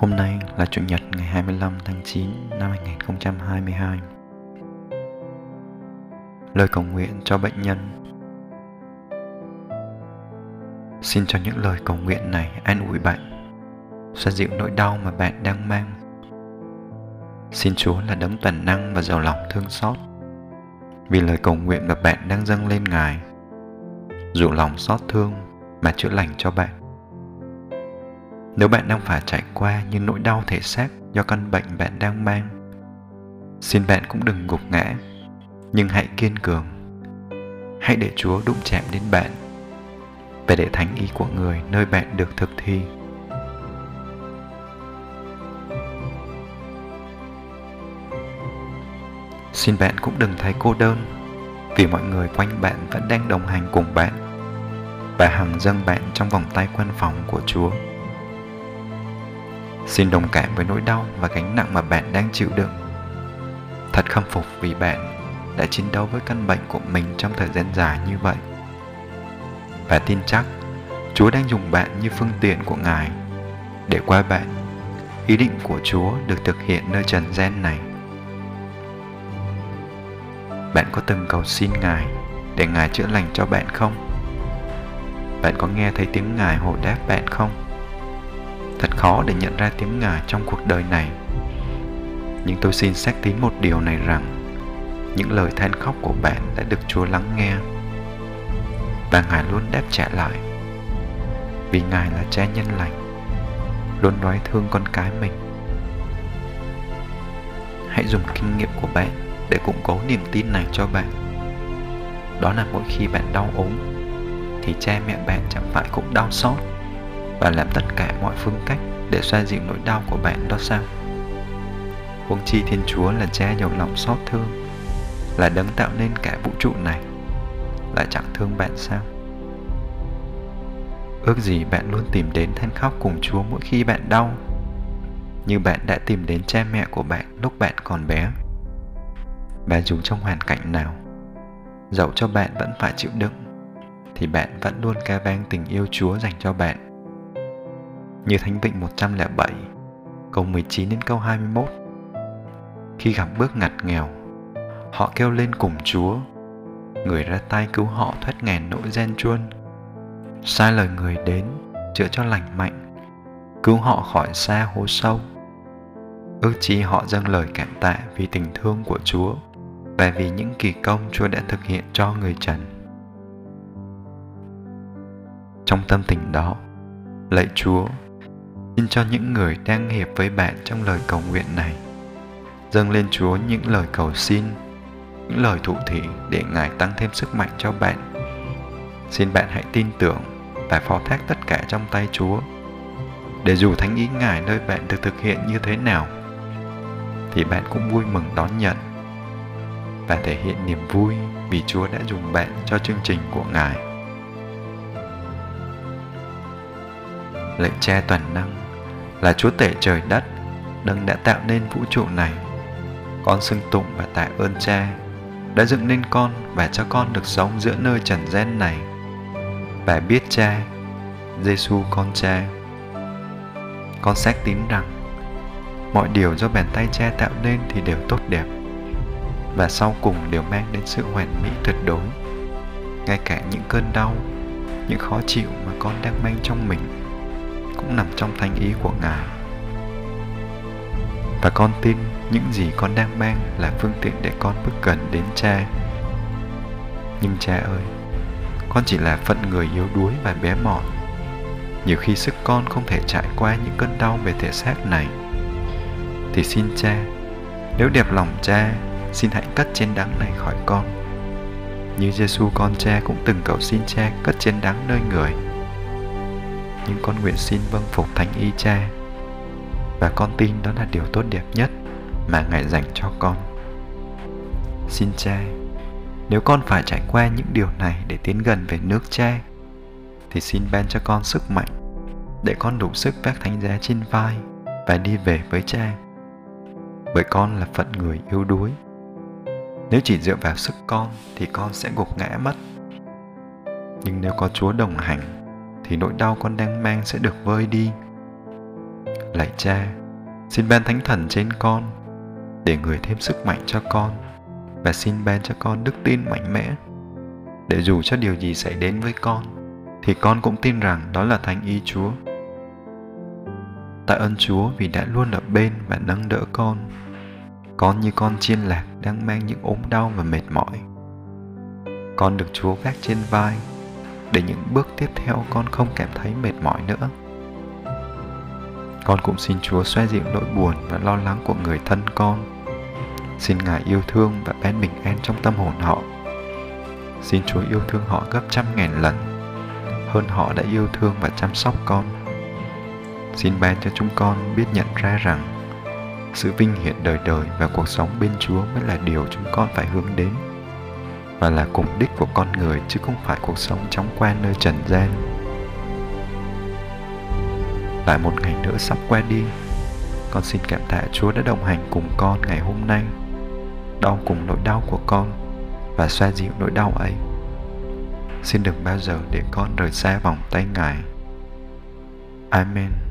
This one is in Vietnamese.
Hôm nay là Chủ nhật ngày 25 tháng 9 năm 2022. Lời cầu nguyện cho bệnh nhân Xin cho những lời cầu nguyện này an ủi bạn, xoa dịu nỗi đau mà bạn đang mang. Xin Chúa là đấng toàn năng và giàu lòng thương xót vì lời cầu nguyện mà bạn đang dâng lên Ngài. Dụ lòng xót thương mà chữa lành cho bạn. Nếu bạn đang phải trải qua những nỗi đau thể xác do căn bệnh bạn đang mang, xin bạn cũng đừng gục ngã, nhưng hãy kiên cường. Hãy để Chúa đụng chạm đến bạn và để thánh ý của người nơi bạn được thực thi. Xin bạn cũng đừng thấy cô đơn vì mọi người quanh bạn vẫn đang đồng hành cùng bạn và hằng dâng bạn trong vòng tay quan phòng của Chúa. Xin đồng cảm với nỗi đau và gánh nặng mà bạn đang chịu đựng. Thật khâm phục vì bạn đã chiến đấu với căn bệnh của mình trong thời gian dài như vậy. Và tin chắc Chúa đang dùng bạn như phương tiện của Ngài để qua bạn, ý định của Chúa được thực hiện nơi trần gian này. Bạn có từng cầu xin Ngài để Ngài chữa lành cho bạn không? Bạn có nghe thấy tiếng Ngài hồi đáp bạn không? Thật khó để nhận ra tiếng Ngài trong cuộc đời này. Nhưng tôi xin xác tín một điều này rằng, những lời than khóc của bạn đã được Chúa lắng nghe. Và Ngài luôn đáp trả lại, vì Ngài là cha nhân lành, luôn nói thương con cái mình. Hãy dùng kinh nghiệm của bạn để củng cố niềm tin này cho bạn. Đó là mỗi khi bạn đau ốm, thì cha mẹ bạn chẳng phải cũng đau xót và làm tất cả mọi phương cách để xoa dịu nỗi đau của bạn đó sao? Huống chi thiên chúa là cha nhiều lòng xót thương, là đấng tạo nên cả vũ trụ này lại chẳng thương bạn sao? Ước gì bạn luôn tìm đến than khóc cùng chúa mỗi khi bạn đau, như bạn đã tìm đến cha mẹ của bạn lúc bạn còn bé. Và dù trong hoàn cảnh nào, dẫu cho bạn vẫn phải chịu đựng, thì bạn vẫn luôn ca vang tình yêu Chúa dành cho bạn. Như Thánh Vịnh 107, câu 19 đến câu 21. Khi gặp bước ngặt nghèo, họ kêu lên cùng Chúa, người ra tay cứu họ thoát nghèn nỗi gian chuôn. Sai lời người đến, chữa cho lành mạnh, cứu họ khỏi xa hố sâu. Ước chi họ dâng lời cảm tạ vì tình thương của Chúa và vì những kỳ công Chúa đã thực hiện cho người trần. Trong tâm tình đó, lạy Chúa, xin cho những người đang hiệp với bạn trong lời cầu nguyện này, dâng lên Chúa những lời cầu xin, những lời thụ thị để Ngài tăng thêm sức mạnh cho bạn. Xin bạn hãy tin tưởng và phó thác tất cả trong tay Chúa, để dù thánh ý Ngài nơi bạn được thực hiện như thế nào, thì bạn cũng vui mừng đón nhận và thể hiện niềm vui vì Chúa đã dùng bạn cho chương trình của Ngài. Lạy Cha toàn năng là Chúa tể trời đất, đấng đã tạo nên vũ trụ này. Con xưng tụng và tạ ơn Cha đã dựng nên con và cho con được sống giữa nơi trần gian này. Và biết Cha, Giêsu con Cha. Con xác tín rằng mọi điều do bàn tay Cha tạo nên thì đều tốt đẹp và sau cùng đều mang đến sự hoàn mỹ tuyệt đối ngay cả những cơn đau những khó chịu mà con đang mang trong mình cũng nằm trong thánh ý của ngài và con tin những gì con đang mang là phương tiện để con bước gần đến cha nhưng cha ơi, con chỉ là phận người yếu đuối và bé mọn nhiều khi sức con không thể trải qua những cơn đau về thể xác này thì xin cha, nếu đẹp lòng cha, xin hãy cất trên đắng này khỏi con. Như Giêsu con cha cũng từng cầu xin cha cất trên đắng nơi người. Nhưng con nguyện xin vâng phục thánh y cha và con tin đó là điều tốt đẹp nhất mà Ngài dành cho con. Xin cha, nếu con phải trải qua những điều này để tiến gần về nước cha, thì xin ban cho con sức mạnh để con đủ sức vác thánh giá trên vai và đi về với cha. Bởi con là phận người yếu đuối nếu chỉ dựa vào sức con thì con sẽ gục ngã mất. Nhưng nếu có Chúa đồng hành thì nỗi đau con đang mang sẽ được vơi đi. Lạy cha, xin ban thánh thần trên con, để người thêm sức mạnh cho con, và xin ban cho con đức tin mạnh mẽ, để dù cho điều gì xảy đến với con, thì con cũng tin rằng đó là thánh ý Chúa. Tạ ơn Chúa vì đã luôn ở bên và nâng đỡ con. Con như con chiên lạc đang mang những ốm đau và mệt mỏi. Con được Chúa vác trên vai để những bước tiếp theo con không cảm thấy mệt mỏi nữa. Con cũng xin Chúa xoa dịu nỗi buồn và lo lắng của người thân con. Xin Ngài yêu thương và ban bình an trong tâm hồn họ. Xin Chúa yêu thương họ gấp trăm ngàn lần, hơn họ đã yêu thương và chăm sóc con. Xin ban cho chúng con biết nhận ra rằng sự vinh hiển đời đời và cuộc sống bên Chúa mới là điều chúng con phải hướng đến và là cùng đích của con người chứ không phải cuộc sống chóng qua nơi trần gian. Lại một ngày nữa sắp qua đi, con xin cảm tạ Chúa đã đồng hành cùng con ngày hôm nay, đau cùng nỗi đau của con và xoa dịu nỗi đau ấy. Xin đừng bao giờ để con rời xa vòng tay Ngài. Amen.